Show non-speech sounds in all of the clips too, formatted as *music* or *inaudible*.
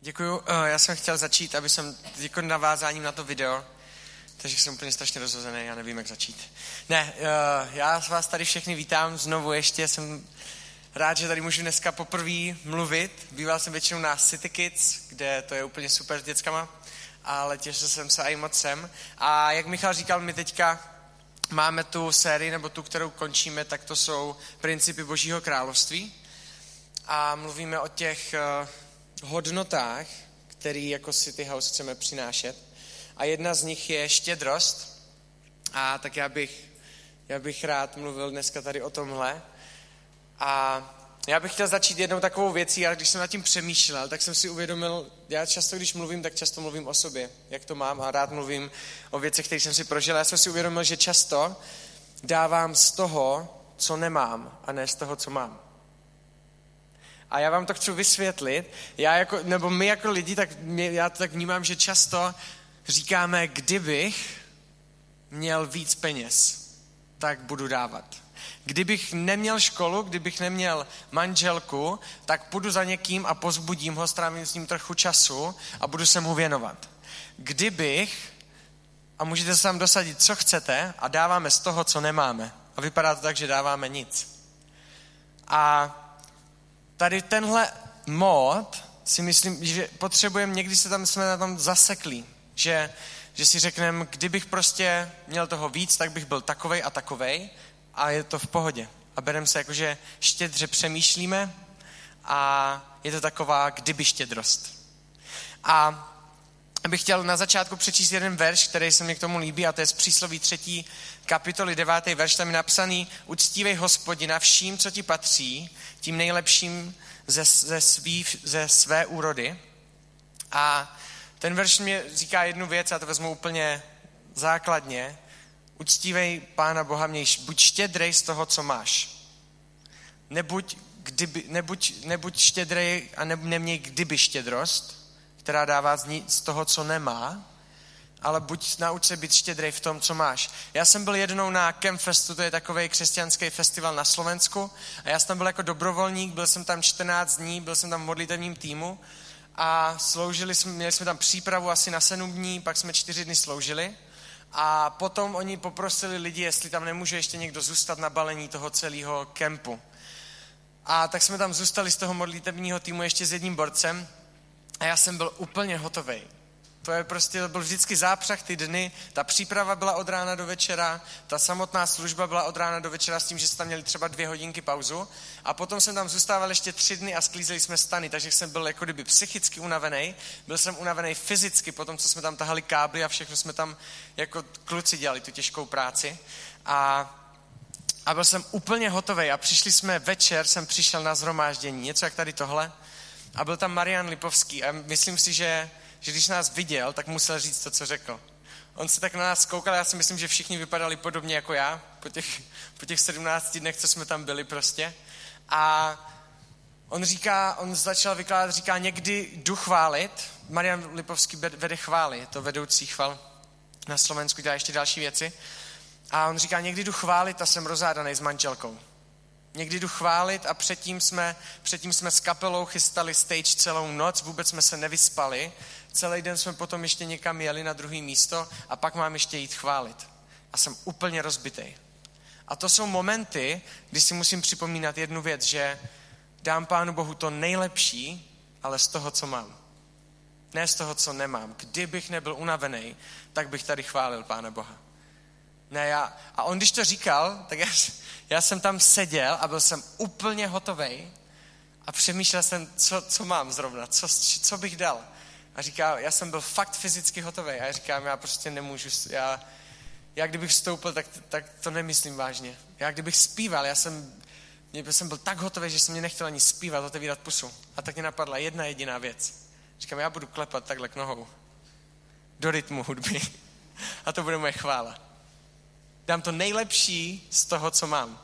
Děkuju. Eh, Já jsem chtěl začít, aby jsem jako navázáním na to video, takže jsem úplně strašně rozhozený, já nevím, jak začít. Ne, eh, já vás tady všechny vítám znovu ještě, jsem rád, že tady můžu dneska poprvé mluvit. Býval jsem většinou na City Kids, kde to je úplně super s dětskama, ale těšil jsem se i moc sem. A jak Michal říkal, my teďka máme tu sérii, nebo tu, kterou končíme, tak to jsou principy Božího království. A mluvíme o těch eh, hodnotách, který jako City House chceme přinášet. A jedna z nich je štědrost. A tak já bych, já bych rád mluvil dneska tady o tomhle. A já bych chtěl začít jednou takovou věcí, ale když jsem nad tím přemýšlel, tak jsem si uvědomil, já často, když mluvím, tak často mluvím o sobě, jak to mám a rád mluvím o věcech, které jsem si prožil. Já jsem si uvědomil, že často dávám z toho, co nemám, a ne z toho, co mám. A já vám to chci vysvětlit. Já jako, nebo my jako lidi, tak mě, já to tak vnímám, že často říkáme, kdybych měl víc peněz, tak budu dávat. Kdybych neměl školu, kdybych neměl manželku, tak půjdu za někým a pozbudím ho, strávím s ním trochu času a budu se mu věnovat. Kdybych, a můžete se tam dosadit, co chcete, a dáváme z toho, co nemáme. A vypadá to tak, že dáváme nic. A tady tenhle mod si myslím, že potřebujeme, někdy se tam jsme na tom zaseklí, že, že si řekneme, kdybych prostě měl toho víc, tak bych byl takovej a takovej a je to v pohodě. A bereme se jako, že štědře přemýšlíme a je to taková kdyby štědrost. A bych chtěl na začátku přečíst jeden verš, který se mi k tomu líbí, a to je z přísloví třetí kapitoly devátý verš, tam je napsaný uctívej hospodina vším, co ti patří, tím nejlepším ze, ze, svý, ze své úrody. A ten verš mě říká jednu věc, já to vezmu úplně základně. Uctívej Pána Boha, měj, buď štědrej z toho, co máš. Nebuď, kdyby, nebuď, nebuď štědrej a ne, neměj kdyby štědrost, která dává z, ní, z toho, co nemá, ale buď nauč se být štědrej v tom, co máš. Já jsem byl jednou na Campfestu, to je takový křesťanský festival na Slovensku a já jsem tam byl jako dobrovolník, byl jsem tam 14 dní, byl jsem tam v modlitevním týmu a sloužili jsme, měli jsme tam přípravu asi na 7 dní, pak jsme 4 dny sloužili a potom oni poprosili lidi, jestli tam nemůže ještě někdo zůstat na balení toho celého kempu. A tak jsme tam zůstali z toho modlitevního týmu ještě s jedním borcem a já jsem byl úplně hotový. To je prostě, to byl vždycky zápřah ty dny, ta příprava byla od rána do večera, ta samotná služba byla od rána do večera s tím, že jsme tam měli třeba dvě hodinky pauzu. A potom jsem tam zůstával ještě tři dny a sklízeli jsme stany, takže jsem byl jako kdyby psychicky unavený, byl jsem unavený fyzicky po tom, co jsme tam tahali kábly a všechno jsme tam jako kluci dělali tu těžkou práci. A a byl jsem úplně hotový a přišli jsme večer, jsem přišel na zhromáždění, něco jak tady tohle a byl tam Marian Lipovský a myslím si, že že když nás viděl, tak musel říct to, co řekl. On se tak na nás koukal, já si myslím, že všichni vypadali podobně jako já, po těch, po těch 17 dnech, co jsme tam byli prostě. A on říká, on začal vykládat, říká, někdy jdu chválit. Marian Lipovský vede chvály, je to vedoucí chval na Slovensku, dělá ještě další věci. A on říká, někdy jdu chválit a jsem rozádaný s manželkou. Někdy jdu chválit a předtím jsme, předtím jsme s kapelou chystali stage celou noc, vůbec jsme se nevyspali. Celý den jsme potom ještě někam jeli na druhé místo a pak mám ještě jít chválit. A jsem úplně rozbitý. A to jsou momenty, kdy si musím připomínat jednu věc, že dám Pánu Bohu to nejlepší, ale z toho, co mám. Ne z toho, co nemám. Kdybych nebyl unavený, tak bych tady chválil Pána Boha. Ne, já, a on když to říkal, tak já, *laughs* já jsem tam seděl a byl jsem úplně hotový a přemýšlel jsem, co, co mám zrovna, co, co bych dal. A říká, já jsem byl fakt fyzicky hotový. A já říkám, já prostě nemůžu, já, já kdybych vstoupil, tak, tak to nemyslím vážně. Já kdybych zpíval, já jsem, mě, jsem byl tak hotový, že jsem mě nechtěl ani zpívat, otevírat pusu. A tak mě napadla jedna jediná věc. Říkám, já budu klepat takhle k nohou. Do rytmu hudby. *laughs* A to bude moje chvála. Dám to nejlepší z toho, co mám.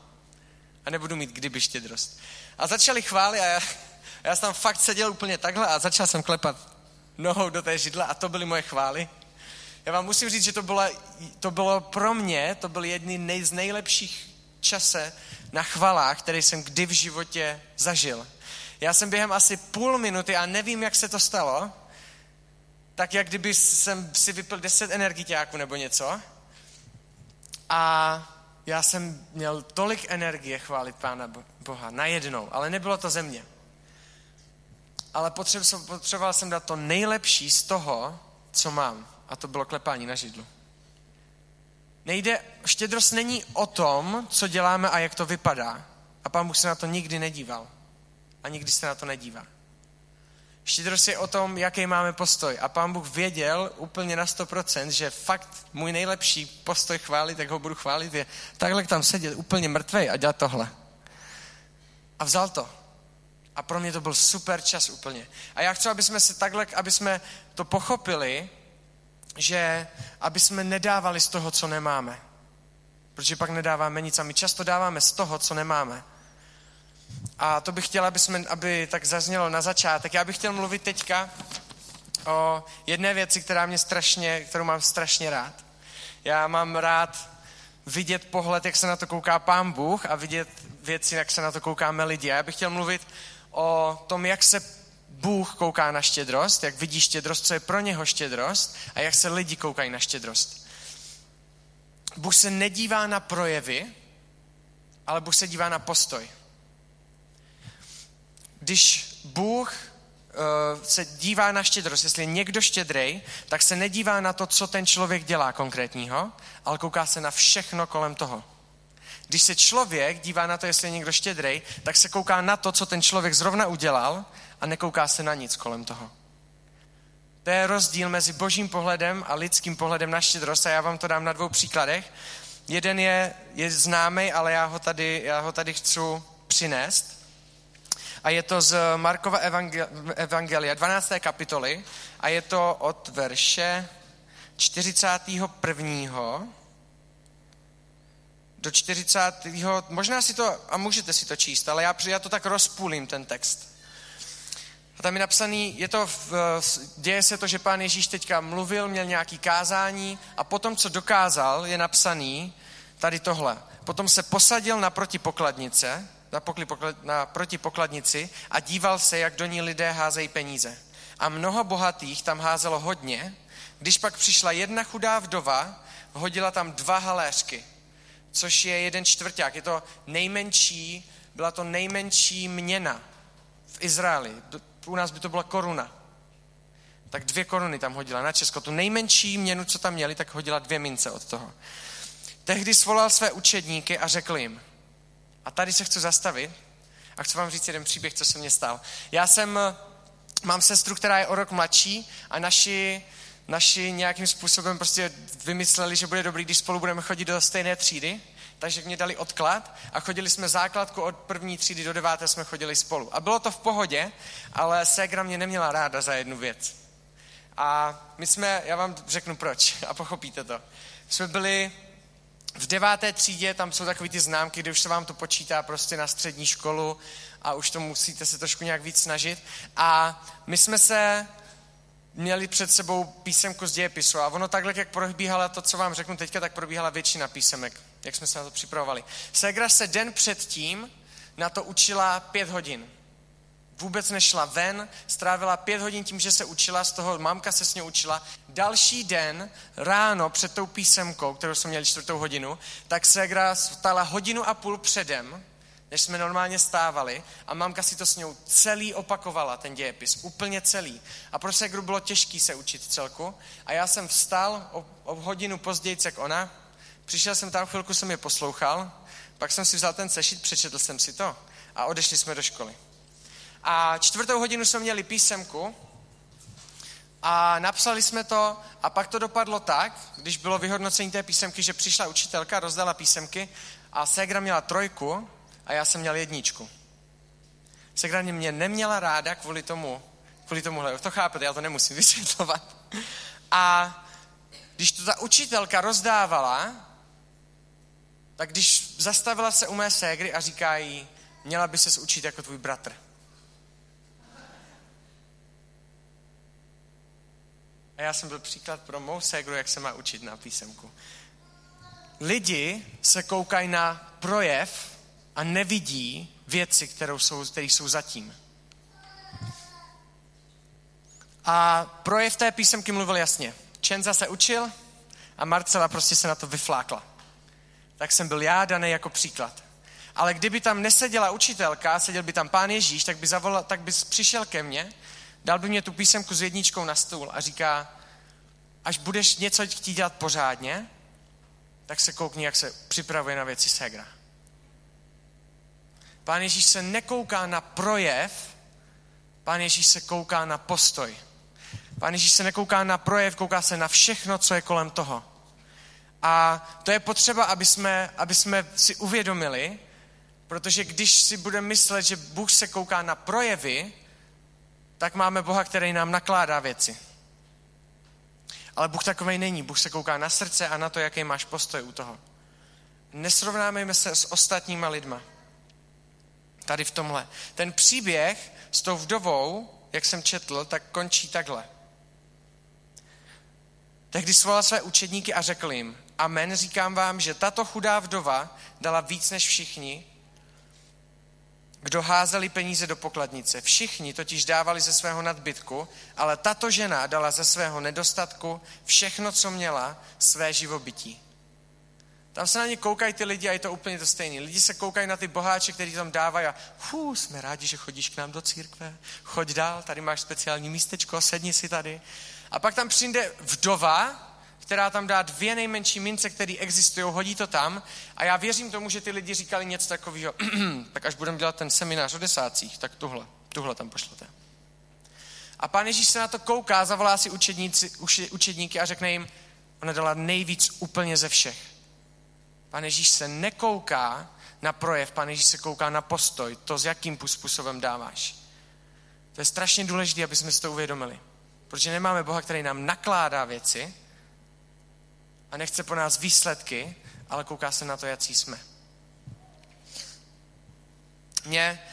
A nebudu mít kdyby štědrost. A začali chvály a já, já jsem tam fakt seděl úplně takhle a začal jsem klepat nohou do té židle a to byly moje chvály. Já vám musím říct, že to bylo, to bylo pro mě, to byl jedný nej, z nejlepších čase na chvalách, který jsem kdy v životě zažil. Já jsem během asi půl minuty, a nevím, jak se to stalo, tak jak kdyby jsem si vypil 10 energiťáků nebo něco. A já jsem měl tolik energie chválit Pána Boha najednou, ale nebylo to ze mě. Ale potřeboval jsem dát to nejlepší z toho, co mám. A to bylo klepání na židlu. Nejde, štědrost není o tom, co děláme a jak to vypadá. A pán Bůh se na to nikdy nedíval. A nikdy se na to nedívá. Štědrost je o tom, jaký máme postoj. A pán Bůh věděl úplně na 100%, že fakt můj nejlepší postoj chválit, jak ho budu chválit, je takhle tam sedět úplně mrtvej a dělat tohle. A vzal to. A pro mě to byl super čas úplně. A já chci, aby jsme se takhle, aby jsme to pochopili, že aby jsme nedávali z toho, co nemáme. Protože pak nedáváme nic a my často dáváme z toho, co nemáme. A to bych chtěl, aby, jsme, aby tak zaznělo na začátek. Já bych chtěl mluvit teďka o jedné věci, která mě strašně, kterou mám strašně rád. Já mám rád vidět pohled, jak se na to kouká pán Bůh a vidět věci, jak se na to koukáme lidi. A já bych chtěl mluvit o tom, jak se Bůh kouká na štědrost, jak vidí štědrost, co je pro něho štědrost a jak se lidi koukají na štědrost. Bůh se nedívá na projevy, ale Bůh se dívá na postoj. Když Bůh uh, se dívá na štědrost, jestli je někdo štědrej, tak se nedívá na to, co ten člověk dělá konkrétního, ale kouká se na všechno kolem toho. Když se člověk dívá na to, jestli je někdo štědrej, tak se kouká na to, co ten člověk zrovna udělal a nekouká se na nic kolem toho. To je rozdíl mezi božím pohledem a lidským pohledem na štědrost a já vám to dám na dvou příkladech. Jeden je, je známý, ale já ho, tady, já ho tady chci přinést. A je to z Markova Evangelia, 12. kapitoly, a je to od verše 41 do 40. Možná si to, a můžete si to číst, ale já, já to tak rozpůlím, ten text. A tam je napsaný, je to, děje se to, že pán Ježíš teďka mluvil, měl nějaký kázání a potom, co dokázal, je napsaný tady tohle. Potom se posadil naproti pokladnice, naproti pokladnici a díval se, jak do ní lidé házejí peníze. A mnoho bohatých tam házelo hodně, když pak přišla jedna chudá vdova, hodila tam dva haléřky což je jeden čtvrták. Je to nejmenší, byla to nejmenší měna v Izraeli. U nás by to byla koruna. Tak dvě koruny tam hodila na Česko. Tu nejmenší měnu, co tam měli, tak hodila dvě mince od toho. Tehdy svolal své učedníky a řekl jim, a tady se chci zastavit a chci vám říct jeden příběh, co se mně stal. Já jsem, mám sestru, která je o rok mladší a naši naši nějakým způsobem prostě vymysleli, že bude dobrý, když spolu budeme chodit do stejné třídy, takže mě dali odklad a chodili jsme základku od první třídy do deváté jsme chodili spolu. A bylo to v pohodě, ale ségra mě neměla ráda za jednu věc. A my jsme, já vám řeknu proč a pochopíte to. Jsme byli v deváté třídě, tam jsou takové ty známky, kde už se vám to počítá prostě na střední školu a už to musíte se trošku nějak víc snažit. A my jsme se měli před sebou písemku z dějepisu a ono takhle, jak probíhala to, co vám řeknu teďka, tak probíhala většina písemek, jak jsme se na to připravovali. Segra se den předtím na to učila pět hodin. Vůbec nešla ven, strávila pět hodin tím, že se učila, z toho mamka se s ní učila. Další den, ráno před tou písemkou, kterou jsme měli čtvrtou hodinu, tak Segra stala hodinu a půl předem, než jsme normálně stávali a mamka si to s ňou celý opakovala, ten dějepis, úplně celý. A pro Segru bylo těžký se učit celku a já jsem vstal o, o hodinu později, jak ona, přišel jsem tam, chvilku jsem je poslouchal, pak jsem si vzal ten sešit, přečetl jsem si to a odešli jsme do školy. A čtvrtou hodinu jsme měli písemku a napsali jsme to a pak to dopadlo tak, když bylo vyhodnocení té písemky, že přišla učitelka, rozdala písemky a Segra měla trojku a já jsem měl jedničku. Segraně mě neměla ráda kvůli tomu, kvůli tomuhle. To chápete, já to nemusím *laughs* vysvětlovat. A když to ta učitelka rozdávala, tak když zastavila se u mé ségry a říká jí, měla by se učit jako tvůj bratr. Já jsem byl příklad pro mou ségru, jak se má učit na písemku. Lidi se koukají na projev a nevidí věci, které jsou, které jsou zatím. A projev té písemky mluvil jasně. Čenza se učil a Marcela prostě se na to vyflákla. Tak jsem byl já daný jako příklad. Ale kdyby tam neseděla učitelka, seděl by tam pán Ježíš, tak by, zavolal, tak by přišel ke mně, dal by mě tu písemku s jedničkou na stůl a říká, až budeš něco chtít dělat pořádně, tak se koukni, jak se připravuje na věci Segra. Pán Ježíš se nekouká na projev, pán Ježíš se kouká na postoj. Pán Ježíš se nekouká na projev, kouká se na všechno, co je kolem toho. A to je potřeba, aby jsme, aby jsme si uvědomili, protože když si budeme myslet, že Bůh se kouká na projevy, tak máme Boha, který nám nakládá věci. Ale Bůh takovej není. Bůh se kouká na srdce a na to, jaký máš postoj u toho. Nesrovnáme se s ostatníma lidma. Tady v tomhle. Ten příběh s tou vdovou, jak jsem četl, tak končí takhle. Tehdy svolal své učedníky a řekl jim, amen, říkám vám, že tato chudá vdova dala víc než všichni, kdo házeli peníze do pokladnice. Všichni totiž dávali ze svého nadbytku, ale tato žena dala ze svého nedostatku všechno, co měla, své živobytí. Tam se na ně koukají ty lidi a je to úplně to stejné. Lidi se koukají na ty boháče, kteří tam dávají a hů, jsme rádi, že chodíš k nám do církve. Choď dál, tady máš speciální místečko, sedni si tady. A pak tam přijde vdova, která tam dá dvě nejmenší mince, které existují, hodí to tam a já věřím tomu, že ty lidi říkali něco takového, *clears throat* tak až budeme dělat ten seminář o desácích, tak tuhle, tuhle tam pošlete. A pán Ježíš se na to kouká, zavolá si učedníci, učedníky a řekne jim, ona dala nejvíc úplně ze všech. Pán Ježíš se nekouká na projev, pán Ježíš se kouká na postoj, to, s jakým způsobem dáváš. To je strašně důležité, aby jsme si to uvědomili. Protože nemáme Boha, který nám nakládá věci, a nechce po nás výsledky, ale kouká se na to, jaký jsme. Mně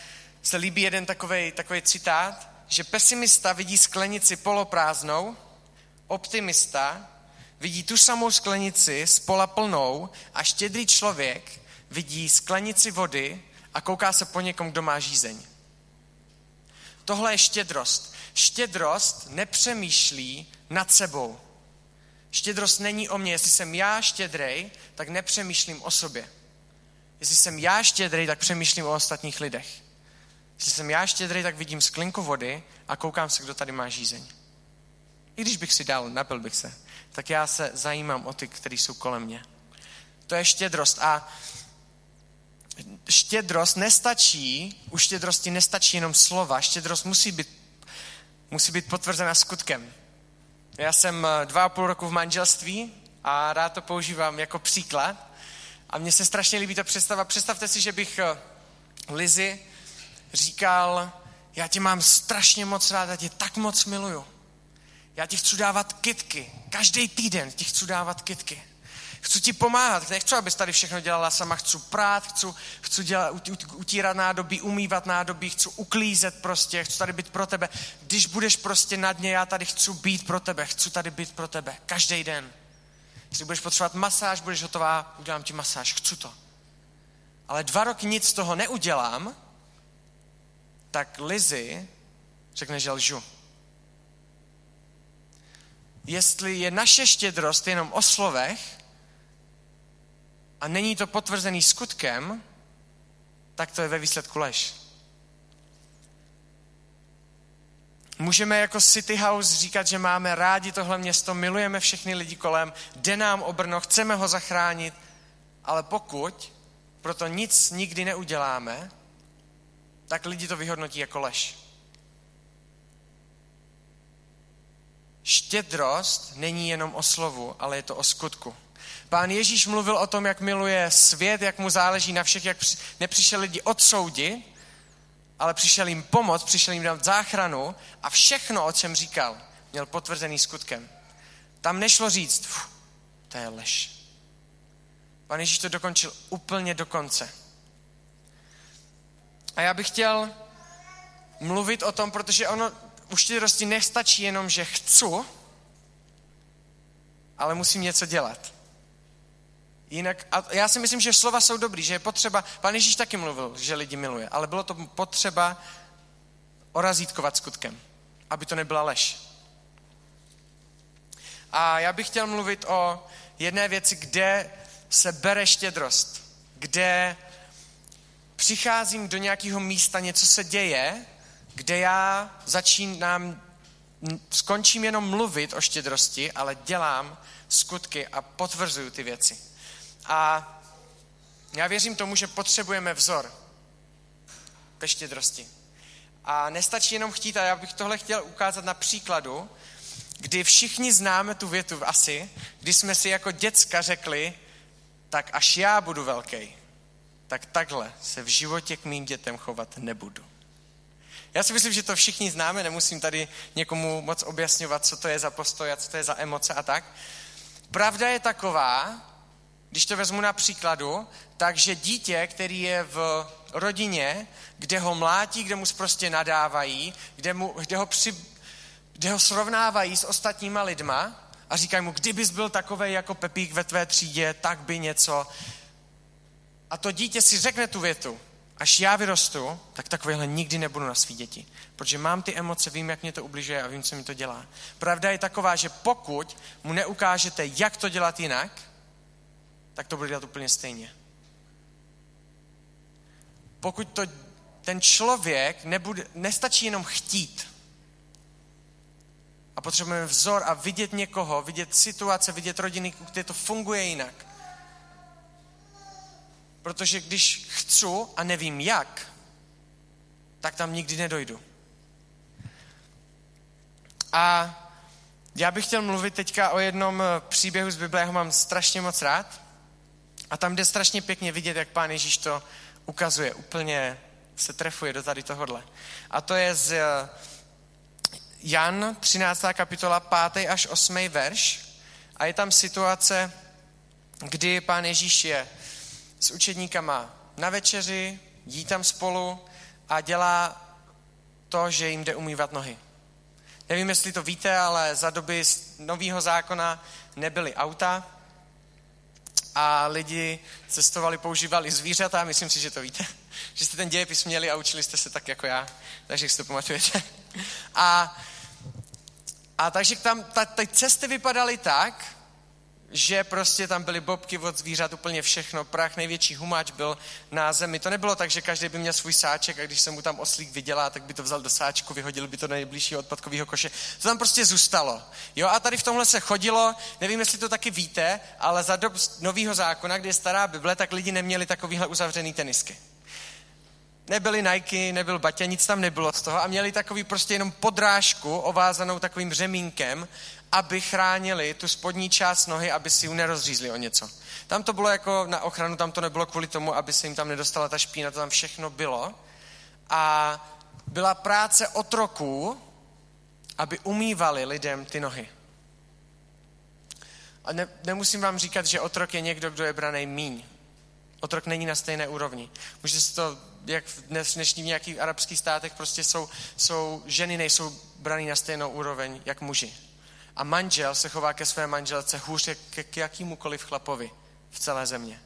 se líbí jeden takový, takový citát, že pesimista vidí sklenici poloprázdnou, optimista vidí tu samou sklenici z pola plnou a štědrý člověk vidí sklenici vody a kouká se po někom, kdo má žízeň. Tohle je štědrost. Štědrost nepřemýšlí nad sebou. Štědrost není o mně. Jestli jsem já štědrej, tak nepřemýšlím o sobě. Jestli jsem já štědrej, tak přemýšlím o ostatních lidech. Jestli jsem já štědrej, tak vidím sklinku vody a koukám se, kdo tady má žízeň. I když bych si dal, napil bych se, tak já se zajímám o ty, kteří jsou kolem mě. To je štědrost. A štědrost nestačí, u štědrosti nestačí jenom slova, štědrost musí být, musí být potvrzena skutkem. Já jsem eh, dva a půl roku v manželství a rád to používám jako příklad. A mně se strašně líbí ta představa. Představte si, že bych eh, Lizi říkal, já tě mám strašně moc rád, já tě tak moc miluju. Já ti chci dávat kitky. Každý týden ti chci dávat kitky. Chci ti pomáhat, nechci, abys tady všechno dělala sama, chci prát, chci, chci dělat, utírat nádobí, umývat nádobí, chci uklízet prostě, chci tady být pro tebe. Když budeš prostě na dně, já tady chci být pro tebe, chci tady být pro tebe, každý den. Když budeš potřebovat masáž, budeš hotová, udělám ti masáž, chci to. Ale dva roky nic z toho neudělám, tak Lizy řekne, že lžu. Jestli je naše štědrost jenom o slovech, a není to potvrzený skutkem, tak to je ve výsledku lež. Můžeme jako City House říkat, že máme rádi tohle město, milujeme všechny lidi kolem, jde nám o Brno, chceme ho zachránit, ale pokud proto nic nikdy neuděláme, tak lidi to vyhodnotí jako lež. Štědrost není jenom o slovu, ale je to o skutku. Pán Ježíš mluvil o tom, jak miluje svět, jak mu záleží na všech, jak nepřišel lidi odsoudit, ale přišel jim pomoct, přišel jim dát záchranu a všechno, o čem říkal, měl potvrzený skutkem. Tam nešlo říct, to je lež. Pán Ježíš to dokončil úplně do konce. A já bych chtěl mluvit o tom, protože ono u štědrosti nestačí jenom, že chci, ale musím něco dělat. Jinak, a já si myslím, že slova jsou dobrý, že je potřeba, pan Ježíš taky mluvil, že lidi miluje, ale bylo to potřeba orazítkovat skutkem, aby to nebyla lež. A já bych chtěl mluvit o jedné věci, kde se bere štědrost, kde přicházím do nějakého místa, něco se děje, kde já začínám, skončím jenom mluvit o štědrosti, ale dělám skutky a potvrzuju ty věci. A já věřím tomu, že potřebujeme vzor ve štědrosti. A nestačí jenom chtít, a já bych tohle chtěl ukázat na příkladu, kdy všichni známe tu větu asi, kdy jsme si jako děcka řekli, tak až já budu velký, tak takhle se v životě k mým dětem chovat nebudu. Já si myslím, že to všichni známe, nemusím tady někomu moc objasňovat, co to je za postoj a co to je za emoce a tak. Pravda je taková, když to vezmu na příkladu, takže dítě, který je v rodině, kde ho mlátí, kde mu prostě nadávají, kde, mu, kde, ho, při, kde ho srovnávají s ostatníma lidma a říkají mu, kdybys byl takový jako Pepík ve tvé třídě, tak by něco. A to dítě si řekne tu větu, až já vyrostu, tak takovéhle nikdy nebudu na svý děti. Protože mám ty emoce, vím, jak mě to ubližuje a vím, co mi to dělá. Pravda je taková, že pokud mu neukážete, jak to dělat jinak, tak to bude dělat úplně stejně. Pokud to ten člověk nebude, nestačí jenom chtít. A potřebujeme vzor a vidět někoho, vidět situace, vidět rodiny, kde to funguje jinak. Protože když chci a nevím jak, tak tam nikdy nedojdu. A já bych chtěl mluvit teďka o jednom příběhu z Bible, já ho mám strašně moc rád. A tam jde strašně pěkně vidět, jak pán Ježíš to ukazuje. Úplně se trefuje do tady tohohle. A to je z eh, Jan 13. kapitola 5. až 8. verš. A je tam situace, kdy pán Ježíš je s učedníkama na večeři, jí tam spolu a dělá to, že jim jde umývat nohy. Nevím, jestli to víte, ale za doby nového zákona nebyly auta, a lidi cestovali, používali zvířata, myslím si, že to víte, *laughs* že jste ten dějepis měli a učili jste se tak jako já, takže si to pamatujete. *laughs* A, a takže tam ta, ty cesty vypadaly tak, že prostě tam byly bobky od zvířat, úplně všechno, prach, největší humáč byl na zemi. To nebylo tak, že každý by měl svůj sáček a když se mu tam oslík vydělá, tak by to vzal do sáčku, vyhodil by to do nejbližšího odpadkového koše. To tam prostě zůstalo. Jo, a tady v tomhle se chodilo, nevím, jestli to taky víte, ale za dob nového zákona, kdy je stará Bible, tak lidi neměli takovýhle uzavřený tenisky. Nebyly Nike, nebyl Baťa, nic tam nebylo z toho a měli takový prostě jenom podrážku ovázanou takovým řemínkem aby chránili tu spodní část nohy, aby si ji nerozřízli o něco. Tam to bylo jako na ochranu, tam to nebylo kvůli tomu, aby se jim tam nedostala ta špína, to tam všechno bylo. A byla práce otroků, aby umývali lidem ty nohy. A ne, nemusím vám říkat, že otrok je někdo, kdo je braný míň. Otrok není na stejné úrovni. Můžete si to, jak v dnes, dnešní v nějakých arabských státech, prostě jsou, jsou ženy nejsou braný na stejnou úroveň jak muži. A manžel se chová ke své manželce hůř ke, k jakýmukoliv chlapovi v celé země.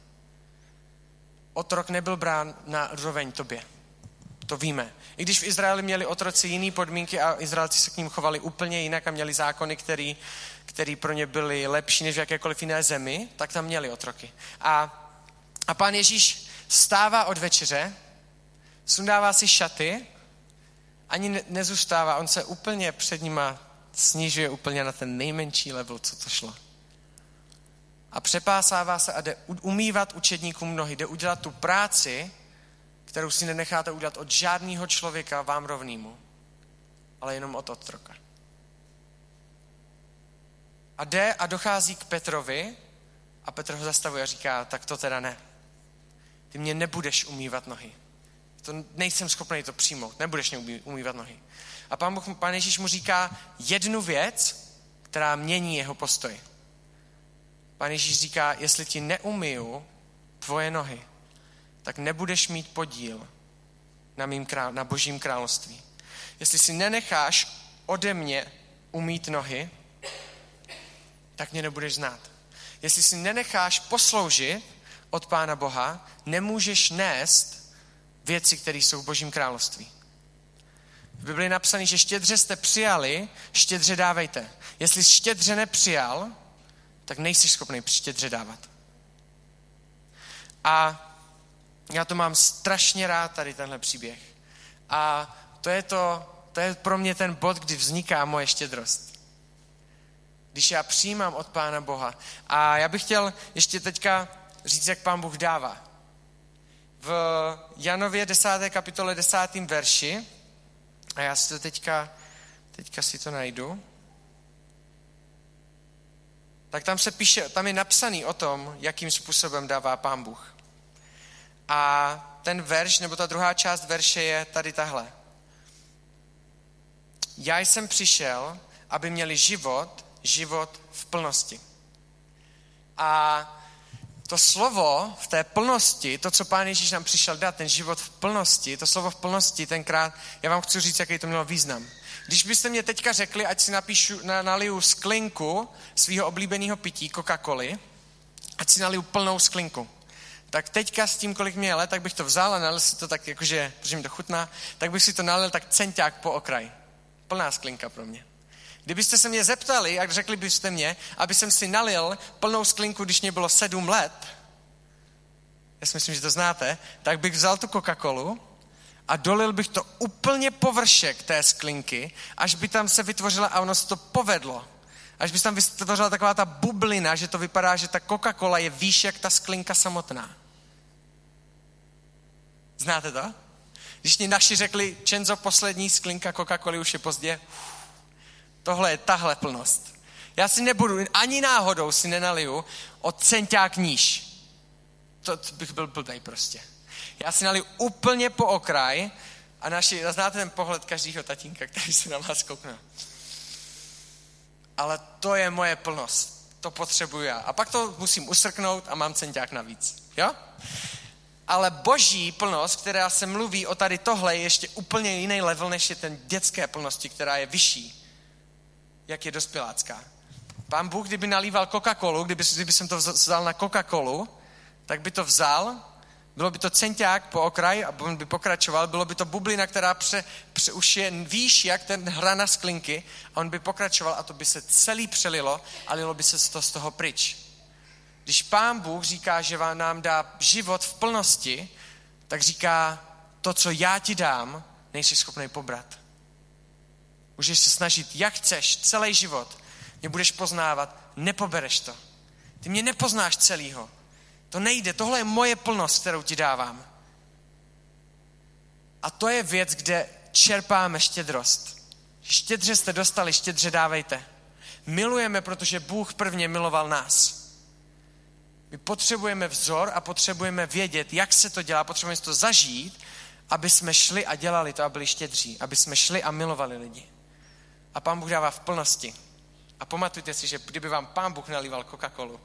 Otrok nebyl brán na roveň tobě. To víme. I když v Izraeli měli otroci jiné podmínky a Izraelci se k ním chovali úplně jinak a měli zákony, který, který pro ně byly lepší než v jakékoliv jiné zemi, tak tam měli otroky. A, a pán Ježíš stává od večeře, sundává si šaty, ani ne, nezůstává, on se úplně před nima snižuje úplně na ten nejmenší level, co to šlo. A přepásává se a jde umývat učedníkům nohy, jde udělat tu práci, kterou si nenecháte udělat od žádného člověka vám rovnýmu, ale jenom od otroka. A jde a dochází k Petrovi a Petr ho zastavuje a říká, tak to teda ne. Ty mě nebudeš umývat nohy. To nejsem schopný to přijmout. Nebudeš mě umývat nohy. A pán, Boh, pán Ježíš mu říká jednu věc, která mění jeho postoj. Pán Ježíš říká, jestli ti neumiju tvoje nohy, tak nebudeš mít podíl na, mým král, na božím království. Jestli si nenecháš ode mě umít nohy, tak mě nebudeš znát. Jestli si nenecháš posloužit od Pána Boha, nemůžeš nést věci, které jsou v Božím království. V Biblii je napsané, že štědře jste přijali, štědře dávejte. Jestli štědře nepřijal, tak nejsi schopný štědře dávat. A já to mám strašně rád, tady tenhle příběh. A to je, to, to je pro mě ten bod, kdy vzniká moje štědrost. Když já přijímám od Pána Boha. A já bych chtěl ještě teďka říct, jak Pán Bůh dává. V Janově 10. kapitole 10. verši, a já si to teďka, teďka si to najdu, tak tam se píše, tam je napsaný o tom, jakým způsobem dává Pán Bůh. A ten verš, nebo ta druhá část verše je tady tahle. Já jsem přišel, aby měli život, život v plnosti. A to slovo v té plnosti, to, co Pán Ježíš nám přišel dát, ten život v plnosti, to slovo v plnosti, tenkrát, já vám chci říct, jaký to mělo význam. Když byste mě teďka řekli, ať si napíšu, na, naliju sklinku svého oblíbeného pití, Coca-Coly, ať si naliju plnou sklinku tak teďka s tím, kolik mě je let, tak bych to vzal a nalil si to tak, jakože, protože mi to chutná, tak bych si to nalil tak centák po okraj. Plná sklinka pro mě. Kdybyste se mě zeptali, jak řekli byste mě, aby jsem si nalil plnou sklinku, když mě bylo sedm let, já si myslím, že to znáte, tak bych vzal tu Coca-Colu a dolil bych to úplně površek té sklinky, až by tam se vytvořila a ono se to povedlo až by se tam vytvořila taková ta bublina, že to vypadá, že ta Coca-Cola je výš jak ta sklinka samotná. Znáte to? Když mi naši řekli, Čenzo, poslední sklinka Coca-Coly už je pozdě, tohle je tahle plnost. Já si nebudu, ani náhodou si nenaliju od centák níž. To, to bych byl blbej prostě. Já si naliju úplně po okraj a naši, znáte ten pohled každého tatínka, který se na vás koukne ale to je moje plnost. To potřebuji já. A pak to musím usrknout a mám centák navíc. Jo? Ale boží plnost, která se mluví o tady tohle, je ještě úplně jiný level, než je ten dětské plnosti, která je vyšší, jak je dospělácká. Pán Bůh, kdyby nalíval Coca-Colu, kdyby, kdyby jsem to vzal na Coca-Colu, tak by to vzal bylo by to centák po okraj a on by pokračoval, bylo by to bublina, která pře, pře, už je výš jak ten hrana sklinky a on by pokračoval a to by se celý přelilo a lilo by se to z toho pryč. Když pán Bůh říká, že vám nám dá život v plnosti, tak říká, to, co já ti dám, nejsi schopný pobrat. Můžeš se snažit, jak chceš, celý život. Mě budeš poznávat, nepobereš to. Ty mě nepoznáš celýho. To nejde, tohle je moje plnost, kterou ti dávám. A to je věc, kde čerpáme štědrost. Štědře jste dostali, štědře dávejte. Milujeme, protože Bůh prvně miloval nás. My potřebujeme vzor a potřebujeme vědět, jak se to dělá, potřebujeme to zažít, aby jsme šli a dělali to a byli štědří, aby jsme šli a milovali lidi. A Pán Bůh dává v plnosti. A pamatujte si, že kdyby vám Pán Bůh nalíval Coca-Colu,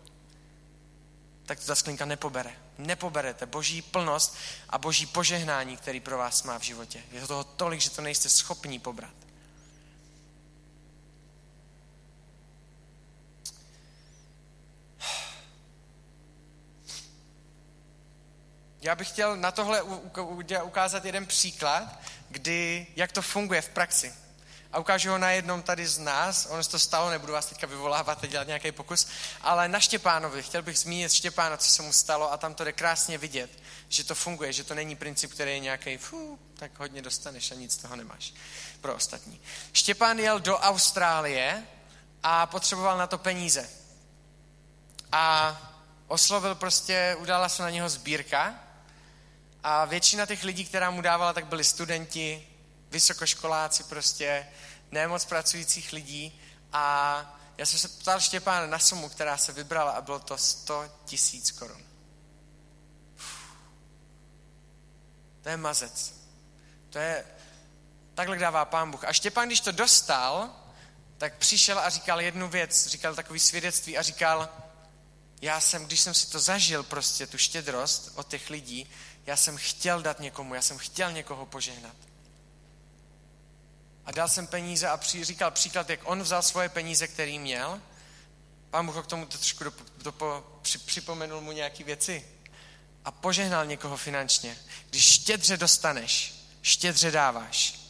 tak to ta sklinka nepobere. Nepoberete boží plnost a boží požehnání, který pro vás má v životě. Je toho tolik, že to nejste schopní pobrat. Já bych chtěl na tohle ukázat jeden příklad, kdy, jak to funguje v praxi a ukážu ho na jednom tady z nás. Ono se to stalo, nebudu vás teďka vyvolávat a dělat nějaký pokus, ale na Štěpánovi, chtěl bych zmínit Štěpána, co se mu stalo a tam to jde krásně vidět, že to funguje, že to není princip, který je nějaký, fů, tak hodně dostaneš a nic z toho nemáš pro ostatní. Štěpán jel do Austrálie a potřeboval na to peníze. A oslovil prostě, udala se na něho sbírka a většina těch lidí, která mu dávala, tak byli studenti, vysokoškoláci prostě, nemoc pracujících lidí a já jsem se ptal Štěpána na sumu, která se vybrala a bylo to 100 tisíc korun. To je mazec. To je, takhle dává pán Bůh. A Štěpán, když to dostal, tak přišel a říkal jednu věc, říkal takový svědectví a říkal, já jsem, když jsem si to zažil prostě, tu štědrost od těch lidí, já jsem chtěl dát někomu, já jsem chtěl někoho požehnat a dal jsem peníze a při, říkal příklad, jak on vzal svoje peníze, který měl. Pán Bůh k tomu to trošku do, do, do, při, připomenul mu nějaké věci a požehnal někoho finančně. Když štědře dostaneš, štědře dáváš.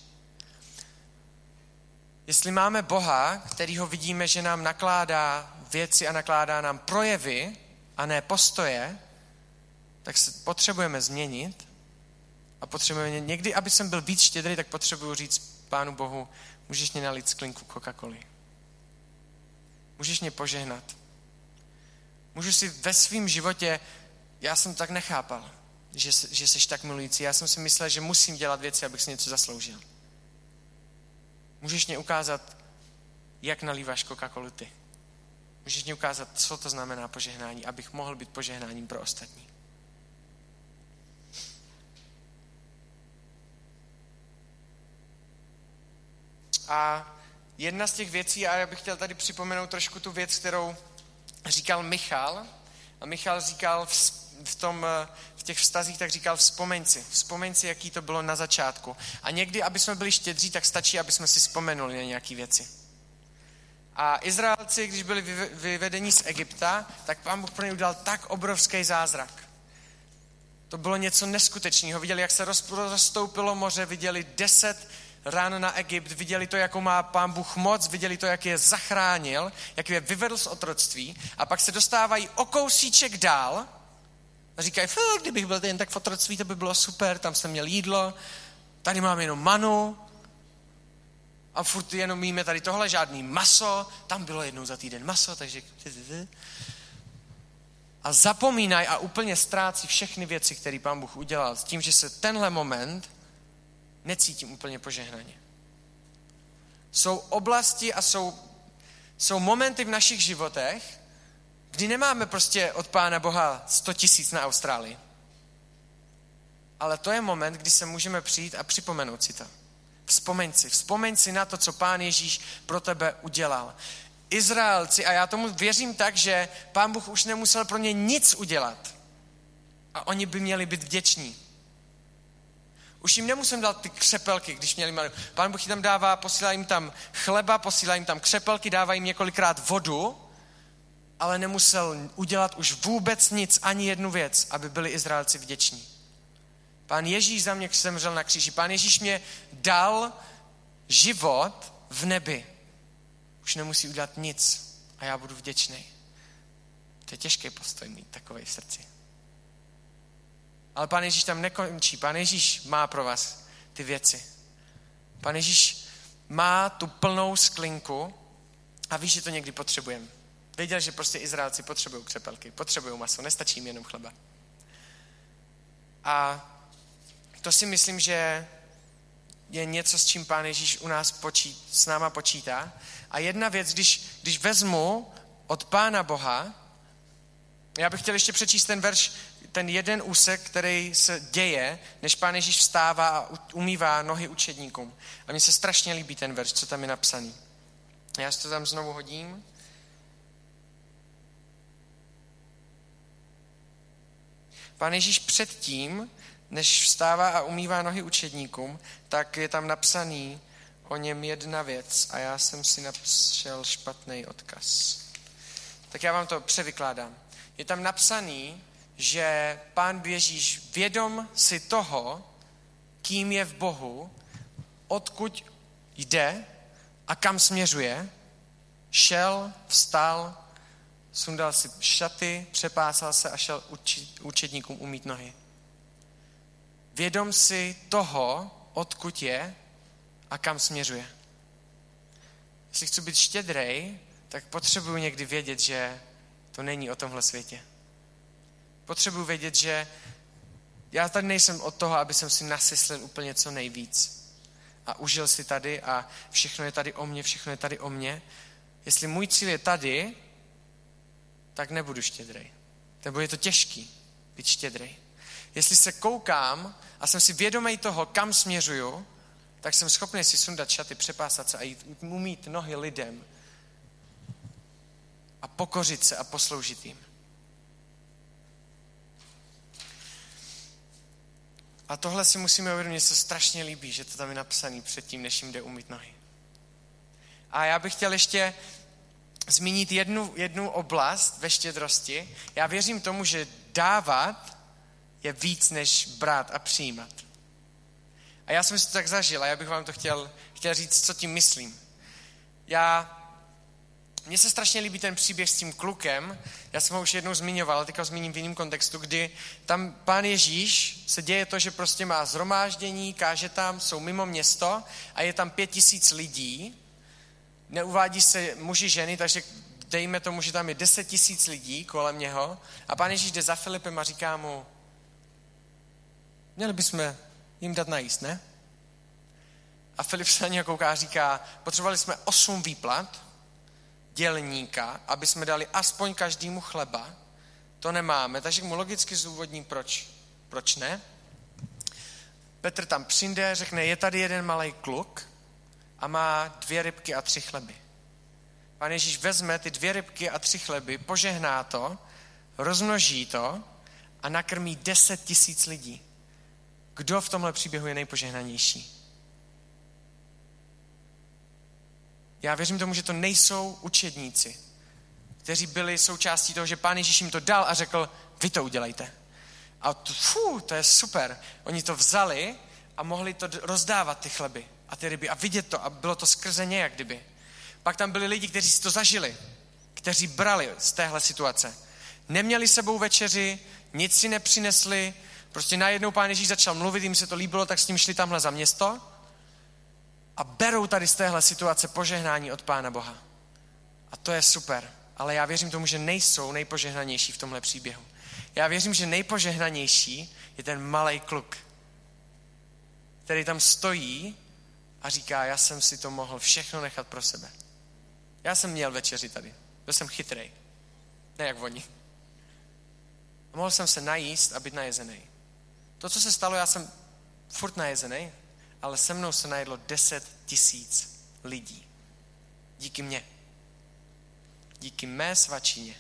Jestli máme Boha, kterýho vidíme, že nám nakládá věci a nakládá nám projevy a ne postoje, tak se potřebujeme změnit a potřebujeme někdy, aby jsem byl víc štědrý, tak potřebuju říct Pánu Bohu, můžeš mě nalít sklinku Coca-Coly. Můžeš mě požehnat. Můžu si ve svém životě, já jsem tak nechápal, že, že jsi tak milující. Já jsem si myslel, že musím dělat věci, abych si něco zasloužil. Můžeš mě ukázat, jak nalíváš Coca-Colu ty. Můžeš mě ukázat, co to znamená požehnání, abych mohl být požehnáním pro ostatní. A jedna z těch věcí, a já bych chtěl tady připomenout trošku tu věc, kterou říkal Michal. A Michal říkal v, tom, v těch vztazích, tak říkal vzpomeň si. Vzpomeň si, jaký to bylo na začátku. A někdy, aby jsme byli štědří, tak stačí, aby jsme si vzpomenuli na nějaké věci. A Izraelci, když byli vyvedeni z Egypta, tak pán Bůh pro ně udělal tak obrovský zázrak. To bylo něco neskutečného. Viděli, jak se rozstoupilo moře, viděli deset rán na Egypt, viděli to, jakou má pán Bůh moc, viděli to, jak je zachránil, jak je vyvedl z otroctví a pak se dostávají o kousíček dál a říkají, kdybych byl jen tak v otroctví, to by bylo super, tam jsem měl jídlo, tady mám jenom manu a furt jenom jíme tady tohle, žádný maso, tam bylo jednou za týden maso, takže... A zapomínají a úplně ztrácí všechny věci, které pán Bůh udělal s tím, že se tenhle moment necítím úplně požehnaně. Jsou oblasti a jsou, jsou momenty v našich životech, kdy nemáme prostě od Pána Boha 100 tisíc na Austrálii. Ale to je moment, kdy se můžeme přijít a připomenout si to. Vzpomeň si, vzpomeň si na to, co Pán Ježíš pro tebe udělal. Izraelci, a já tomu věřím tak, že Pán Bůh už nemusel pro ně nic udělat. A oni by měli být vděční. Už jim nemusím dát ty křepelky, když měli malou. Pán Bůh jim tam dává, posílá jim tam chleba, posílá jim tam křepelky, dává jim několikrát vodu, ale nemusel udělat už vůbec nic, ani jednu věc, aby byli Izraelci vděční. Pán Ježíš za mě zemřel na kříži. Pán Ježíš mě dal život v nebi. Už nemusí udělat nic a já budu vděčný. To je těžký postoj mít takový v srdci. Ale Pán Ježíš tam nekončí. Pán Ježíš má pro vás ty věci. Pán Ježíš má tu plnou sklinku a ví, že to někdy potřebujeme. Věděl, že prostě Izraelci potřebují křepelky, potřebují maso, nestačí jim jenom chleba. A to si myslím, že je něco, s čím Pán Ježíš u nás počít, s náma počítá. A jedna věc, když, když vezmu od Pána Boha, já bych chtěl ještě přečíst ten verš ten jeden úsek, který se děje, než pán Ježíš vstává a umývá nohy učedníkům. A mně se strašně líbí ten verš, co tam je napsaný. Já si to tam znovu hodím. Pán Ježíš předtím, než vstává a umývá nohy učedníkům, tak je tam napsaný o něm jedna věc a já jsem si napsal špatný odkaz. Tak já vám to převykládám. Je tam napsaný, že pán Ježíš vědom si toho, kým je v Bohu, odkud jde a kam směřuje, šel, vstal, sundal si šaty, přepásal se a šel učedníkům umít nohy. Vědom si toho, odkud je a kam směřuje. Jestli chci být štědrej, tak potřebuji někdy vědět, že to není o tomhle světě. Potřebuji vědět, že já tady nejsem od toho, aby jsem si nasyslil úplně co nejvíc. A užil si tady a všechno je tady o mně, všechno je tady o mně. Jestli můj cíl je tady, tak nebudu štědrej. Nebo je to těžký být štědrej. Jestli se koukám a jsem si vědomý toho, kam směřuju, tak jsem schopný si sundat šaty, přepásat se a jít umít nohy lidem a pokořit se a posloužit jim. A tohle si musíme uvědomit, se strašně líbí, že to tam je napsané předtím, než jim jde umít nohy. A já bych chtěl ještě zmínit jednu, jednu oblast ve štědrosti. Já věřím tomu, že dávat je víc než brát a přijímat. A já jsem si to tak zažil a já bych vám to chtěl, chtěl říct, co tím myslím. já mně se strašně líbí ten příběh s tím klukem, já jsem ho už jednou zmiňoval, teďka ho zmíním v jiném kontextu, kdy tam pán Ježíš se děje to, že prostě má zhromáždění, káže tam, jsou mimo město a je tam pět tisíc lidí, neuvádí se muži, ženy, takže dejme tomu, že tam je deset tisíc lidí kolem něho. A pán Ježíš jde za Filipem a říká mu, měli bychom jim dát najíst, ne? A Filip se na něho kouká a říká, potřebovali jsme osm výplat, dělníka, aby jsme dali aspoň každému chleba. To nemáme, takže mu logicky zúvodním, proč, proč ne. Petr tam přijde, řekne, je tady jeden malý kluk a má dvě rybky a tři chleby. Pán Ježíš vezme ty dvě rybky a tři chleby, požehná to, rozmnoží to a nakrmí deset tisíc lidí. Kdo v tomhle příběhu je nejpožehnanější? Já věřím tomu, že to nejsou učedníci, kteří byli součástí toho, že pán Ježíš jim to dal a řekl, vy to udělejte. A to, fů, to je super. Oni to vzali a mohli to rozdávat, ty chleby a ty ryby a vidět to a bylo to skrze nějak kdyby. Pak tam byli lidi, kteří si to zažili, kteří brali z téhle situace. Neměli sebou večeři, nic si nepřinesli, prostě najednou pán Ježíš začal mluvit, jim se to líbilo, tak s ním šli tamhle za město a berou tady z téhle situace požehnání od Pána Boha. A to je super. Ale já věřím tomu, že nejsou nejpožehnanější v tomhle příběhu. Já věřím, že nejpožehnanější je ten malý kluk, který tam stojí a říká, já jsem si to mohl všechno nechat pro sebe. Já jsem měl večeři tady. Byl jsem chytrej. Ne jak oni. A mohl jsem se najíst a být najezený. To, co se stalo, já jsem furt najezený, ale se mnou se najedlo 10 tisíc lidí. Díky mně. Díky mé svačině.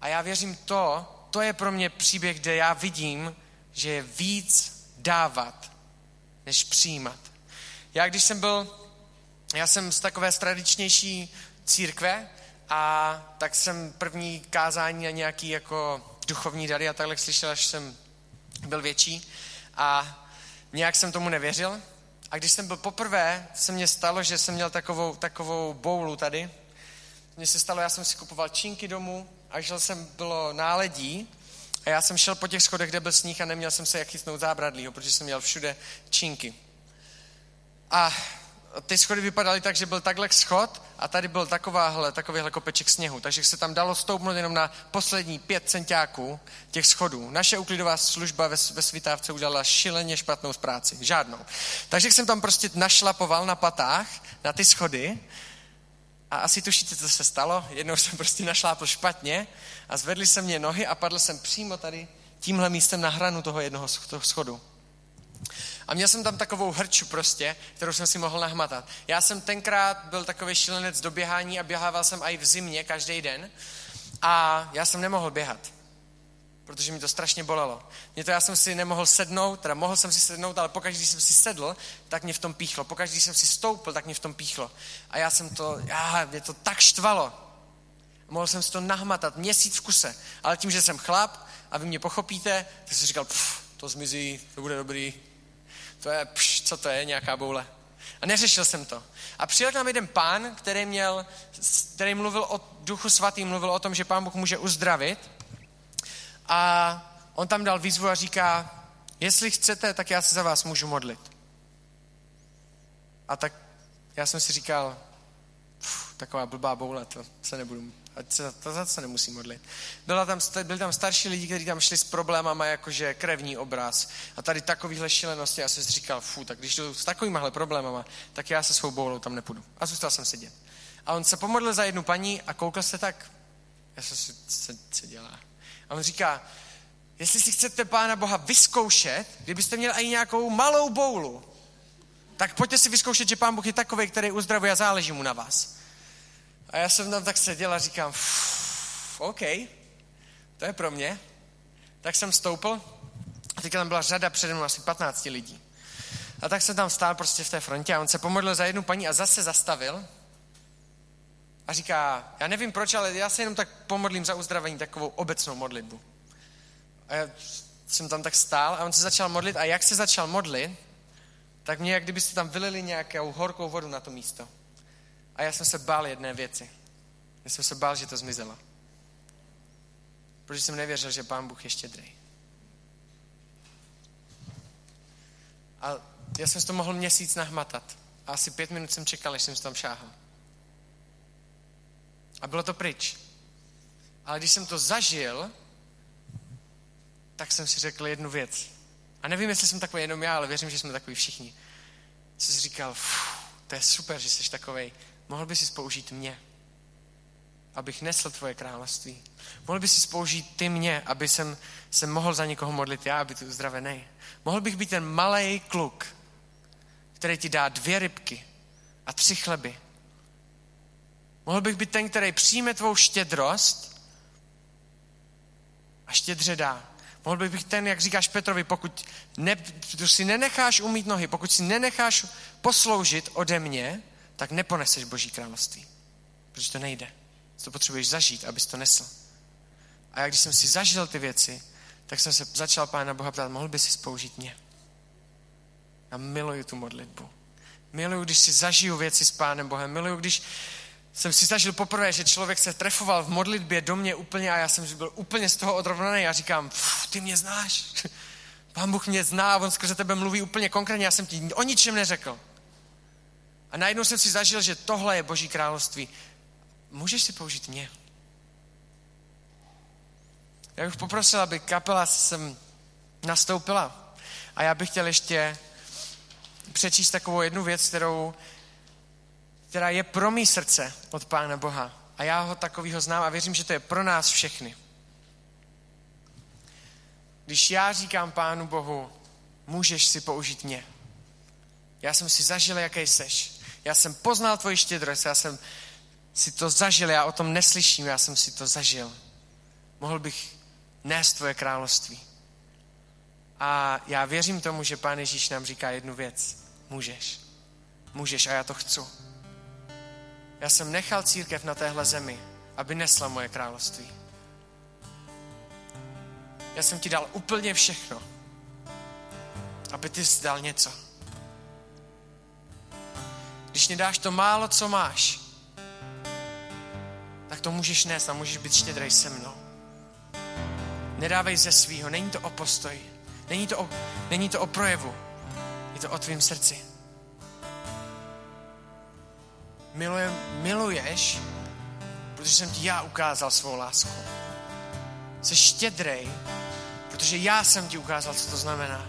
A já věřím to, to je pro mě příběh, kde já vidím, že je víc dávat, než přijímat. Já když jsem byl, já jsem z takové tradičnější církve a tak jsem první kázání a nějaký jako duchovní dary a takhle slyšel, až jsem byl větší. A nějak jsem tomu nevěřil. A když jsem byl poprvé, se mně stalo, že jsem měl takovou, takovou boulu tady. Mně se stalo, já jsem si kupoval činky domů a šel jsem, bylo náledí a já jsem šel po těch schodech, kde byl sníh a neměl jsem se jak chytnout zábradlího, protože jsem měl všude činky. A ty schody vypadaly tak, že byl takhle schod a tady byl takováhle, takovýhle kopeček sněhu, takže se tam dalo stoupnout jenom na poslední pět centiáků těch schodů. Naše uklidová služba ve, ve Svitávce udělala šileně špatnou práci, žádnou. Takže jsem tam prostě našlapoval na patách, na ty schody a asi tušíte, co se stalo. Jednou jsem prostě našlápl špatně a zvedli se mě nohy a padl jsem přímo tady tímhle místem na hranu toho jednoho schodu. A měl jsem tam takovou hrču prostě, kterou jsem si mohl nahmatat. Já jsem tenkrát byl takový šílenec do běhání a běhával jsem i v zimě každý den. A já jsem nemohl běhat, protože mi to strašně bolelo. Mě to já jsem si nemohl sednout, teda mohl jsem si sednout, ale pokaždé, když jsem si sedl, tak mě v tom píchlo. Pokaždé, když jsem si stoupil, tak mě v tom píchlo. A já jsem to, já, mě to tak štvalo. Mohl jsem si to nahmatat měsíc v kuse. Ale tím, že jsem chlap a vy mě pochopíte, tak jsem říkal, to zmizí, to bude dobrý, to je, pš, co to je, nějaká boule. A neřešil jsem to. A přijel tam jeden pán, který měl, který mluvil o duchu svatý, mluvil o tom, že pán Bůh může uzdravit. A on tam dal výzvu a říká, jestli chcete, tak já se za vás můžu modlit. A tak já jsem si říkal, taková blbá boule, to se nebudu ať se to zase nemusí modlit. Byla tam, byli tam starší lidi, kteří tam šli s problémama, jakože krevní obraz a tady takovýhle šílenosti. Já jsem si říkal, fu, tak když jdu s takovýmhle problémama, tak já se svou boulou tam nepůjdu. A zůstal jsem sedět. A on se pomodlil za jednu paní a koukal se tak, já jsem si, co, co dělá. A on říká, jestli si chcete Pána Boha vyzkoušet, kdybyste měli i nějakou malou boulu, tak pojďte si vyzkoušet, že Pán Bůh je takový, který uzdravuje a záleží mu na vás. A já jsem tam tak seděl a říkám, OK, to je pro mě. Tak jsem stoupil a teďka tam byla řada přede mnou asi 15 lidí. A tak jsem tam stál prostě v té frontě a on se pomodlil za jednu paní a zase zastavil a říká, já nevím proč, ale já se jenom tak pomodlím za uzdravení, takovou obecnou modlitbu. A já jsem tam tak stál a on se začal modlit a jak se začal modlit, tak mě jak kdybyste tam vylili nějakou horkou vodu na to místo. A já jsem se bál jedné věci. Já jsem se bál, že to zmizelo. Protože jsem nevěřil, že Pán Bůh je štědrý. A já jsem to mohl měsíc nahmatat. A asi pět minut jsem čekal, než jsem se tam šáhl. A bylo to pryč. Ale když jsem to zažil, tak jsem si řekl jednu věc. A nevím, jestli jsem takový jenom já, ale věřím, že jsme takový všichni. Co jsi říkal, to je super, že jsi takovej. Mohl by si použít mě, abych nesl tvoje království. Mohl by si použít ty mě, aby jsem se mohl za někoho modlit já, aby tu uzdravený. Mohl bych být ten malý kluk, který ti dá dvě rybky a tři chleby. Mohl bych být ten, který přijme tvou štědrost a štědře dá. Mohl bych být ten, jak říkáš Petrovi, pokud ne, si nenecháš umít nohy, pokud si nenecháš posloužit ode mě, tak neponeseš Boží království. Protože to nejde. To potřebuješ zažít, abys to nesl. A já když jsem si zažil ty věci, tak jsem se začal Pána Boha ptát, mohl by si spoužít mě. Já miluju tu modlitbu. Miluju, když si zažiju věci s Pánem Bohem. Miluju, když jsem si zažil poprvé, že člověk se trefoval v modlitbě do mě úplně a já jsem byl úplně z toho odrovnaný a říkám, ty mě znáš. *laughs* Pán Bůh mě zná on skrze tebe mluví úplně konkrétně, já jsem ti o ničem neřekl. A najednou jsem si zažil, že tohle je Boží království. Můžeš si použít mě. Já bych poprosil, aby kapela sem nastoupila. A já bych chtěl ještě přečíst takovou jednu věc, kterou, která je pro mý srdce od Pána Boha. A já ho takovýho znám a věřím, že to je pro nás všechny. Když já říkám Pánu Bohu, můžeš si použít mě. Já jsem si zažil, jaký seš. Já jsem poznal tvoji štědrost, já jsem si to zažil, já o tom neslyším, já jsem si to zažil. Mohl bych nést tvoje království. A já věřím tomu, že Pán Ježíš nám říká jednu věc. Můžeš. Můžeš a já to chci. Já jsem nechal církev na téhle zemi, aby nesla moje království. Já jsem ti dal úplně všechno, aby ty jsi dal něco. Když mě dáš to málo, co máš, tak to můžeš nést a můžeš být štědrej se mnou. Nedávej ze svýho, není to o postoji, není to o, není to o projevu, je to o tvým srdci. Miluje, miluješ, protože jsem ti já ukázal svou lásku. Jsi štědrej, protože já jsem ti ukázal, co to znamená.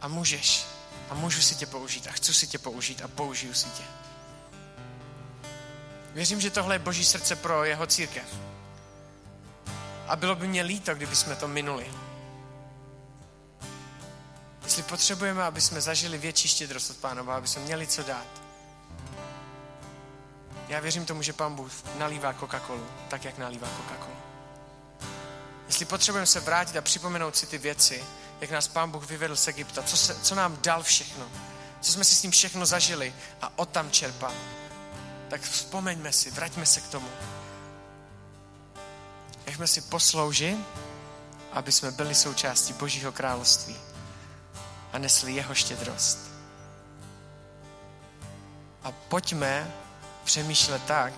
A můžeš. A můžu si tě použít. A chci si tě použít. A použiju si tě. Věřím, že tohle je boží srdce pro jeho církev. A bylo by mě líto, kdyby jsme to minuli. Jestli potřebujeme, aby jsme zažili větší štědrost od Pána aby jsme měli co dát. Já věřím tomu, že Pán Bůh nalívá Coca-Colu, tak jak nalívá Coca-Colu. Jestli potřebujeme se vrátit a připomenout si ty věci, jak nás Pán Bůh vyvedl z Egypta, co, se, co nám dal všechno, co jsme si s ním všechno zažili a o tam čerpal, tak vzpomeňme si, vraťme se k tomu. Nechme si posloužit, aby jsme byli součástí Božího království a nesli jeho štědrost. A pojďme přemýšlet tak,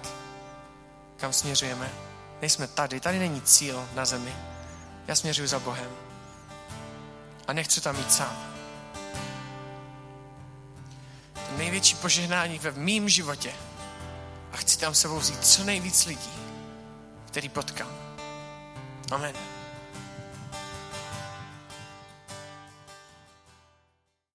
kam směřujeme. Nejsme tady, tady není cíl na zemi. Já směřuji za Bohem. A nechci tam mít sám. To největší požehnání ve mým životě. A chci tam sebou vzít co nejvíc lidí, který potkám. Amen.